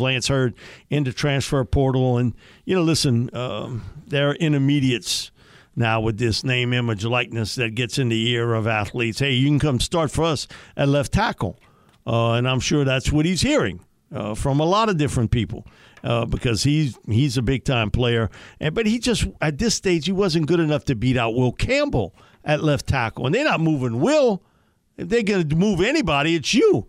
Lance Heard into transfer portal. And, you know, listen, um, they're intermediates now with this name, image, likeness that gets in the ear of athletes. Hey, you can come start for us at left tackle. Uh, and I'm sure that's what he's hearing uh, from a lot of different people. Uh, because he's he's a big time player, and but he just at this stage he wasn't good enough to beat out Will Campbell at left tackle, and they're not moving Will. If they're going to move anybody, it's you.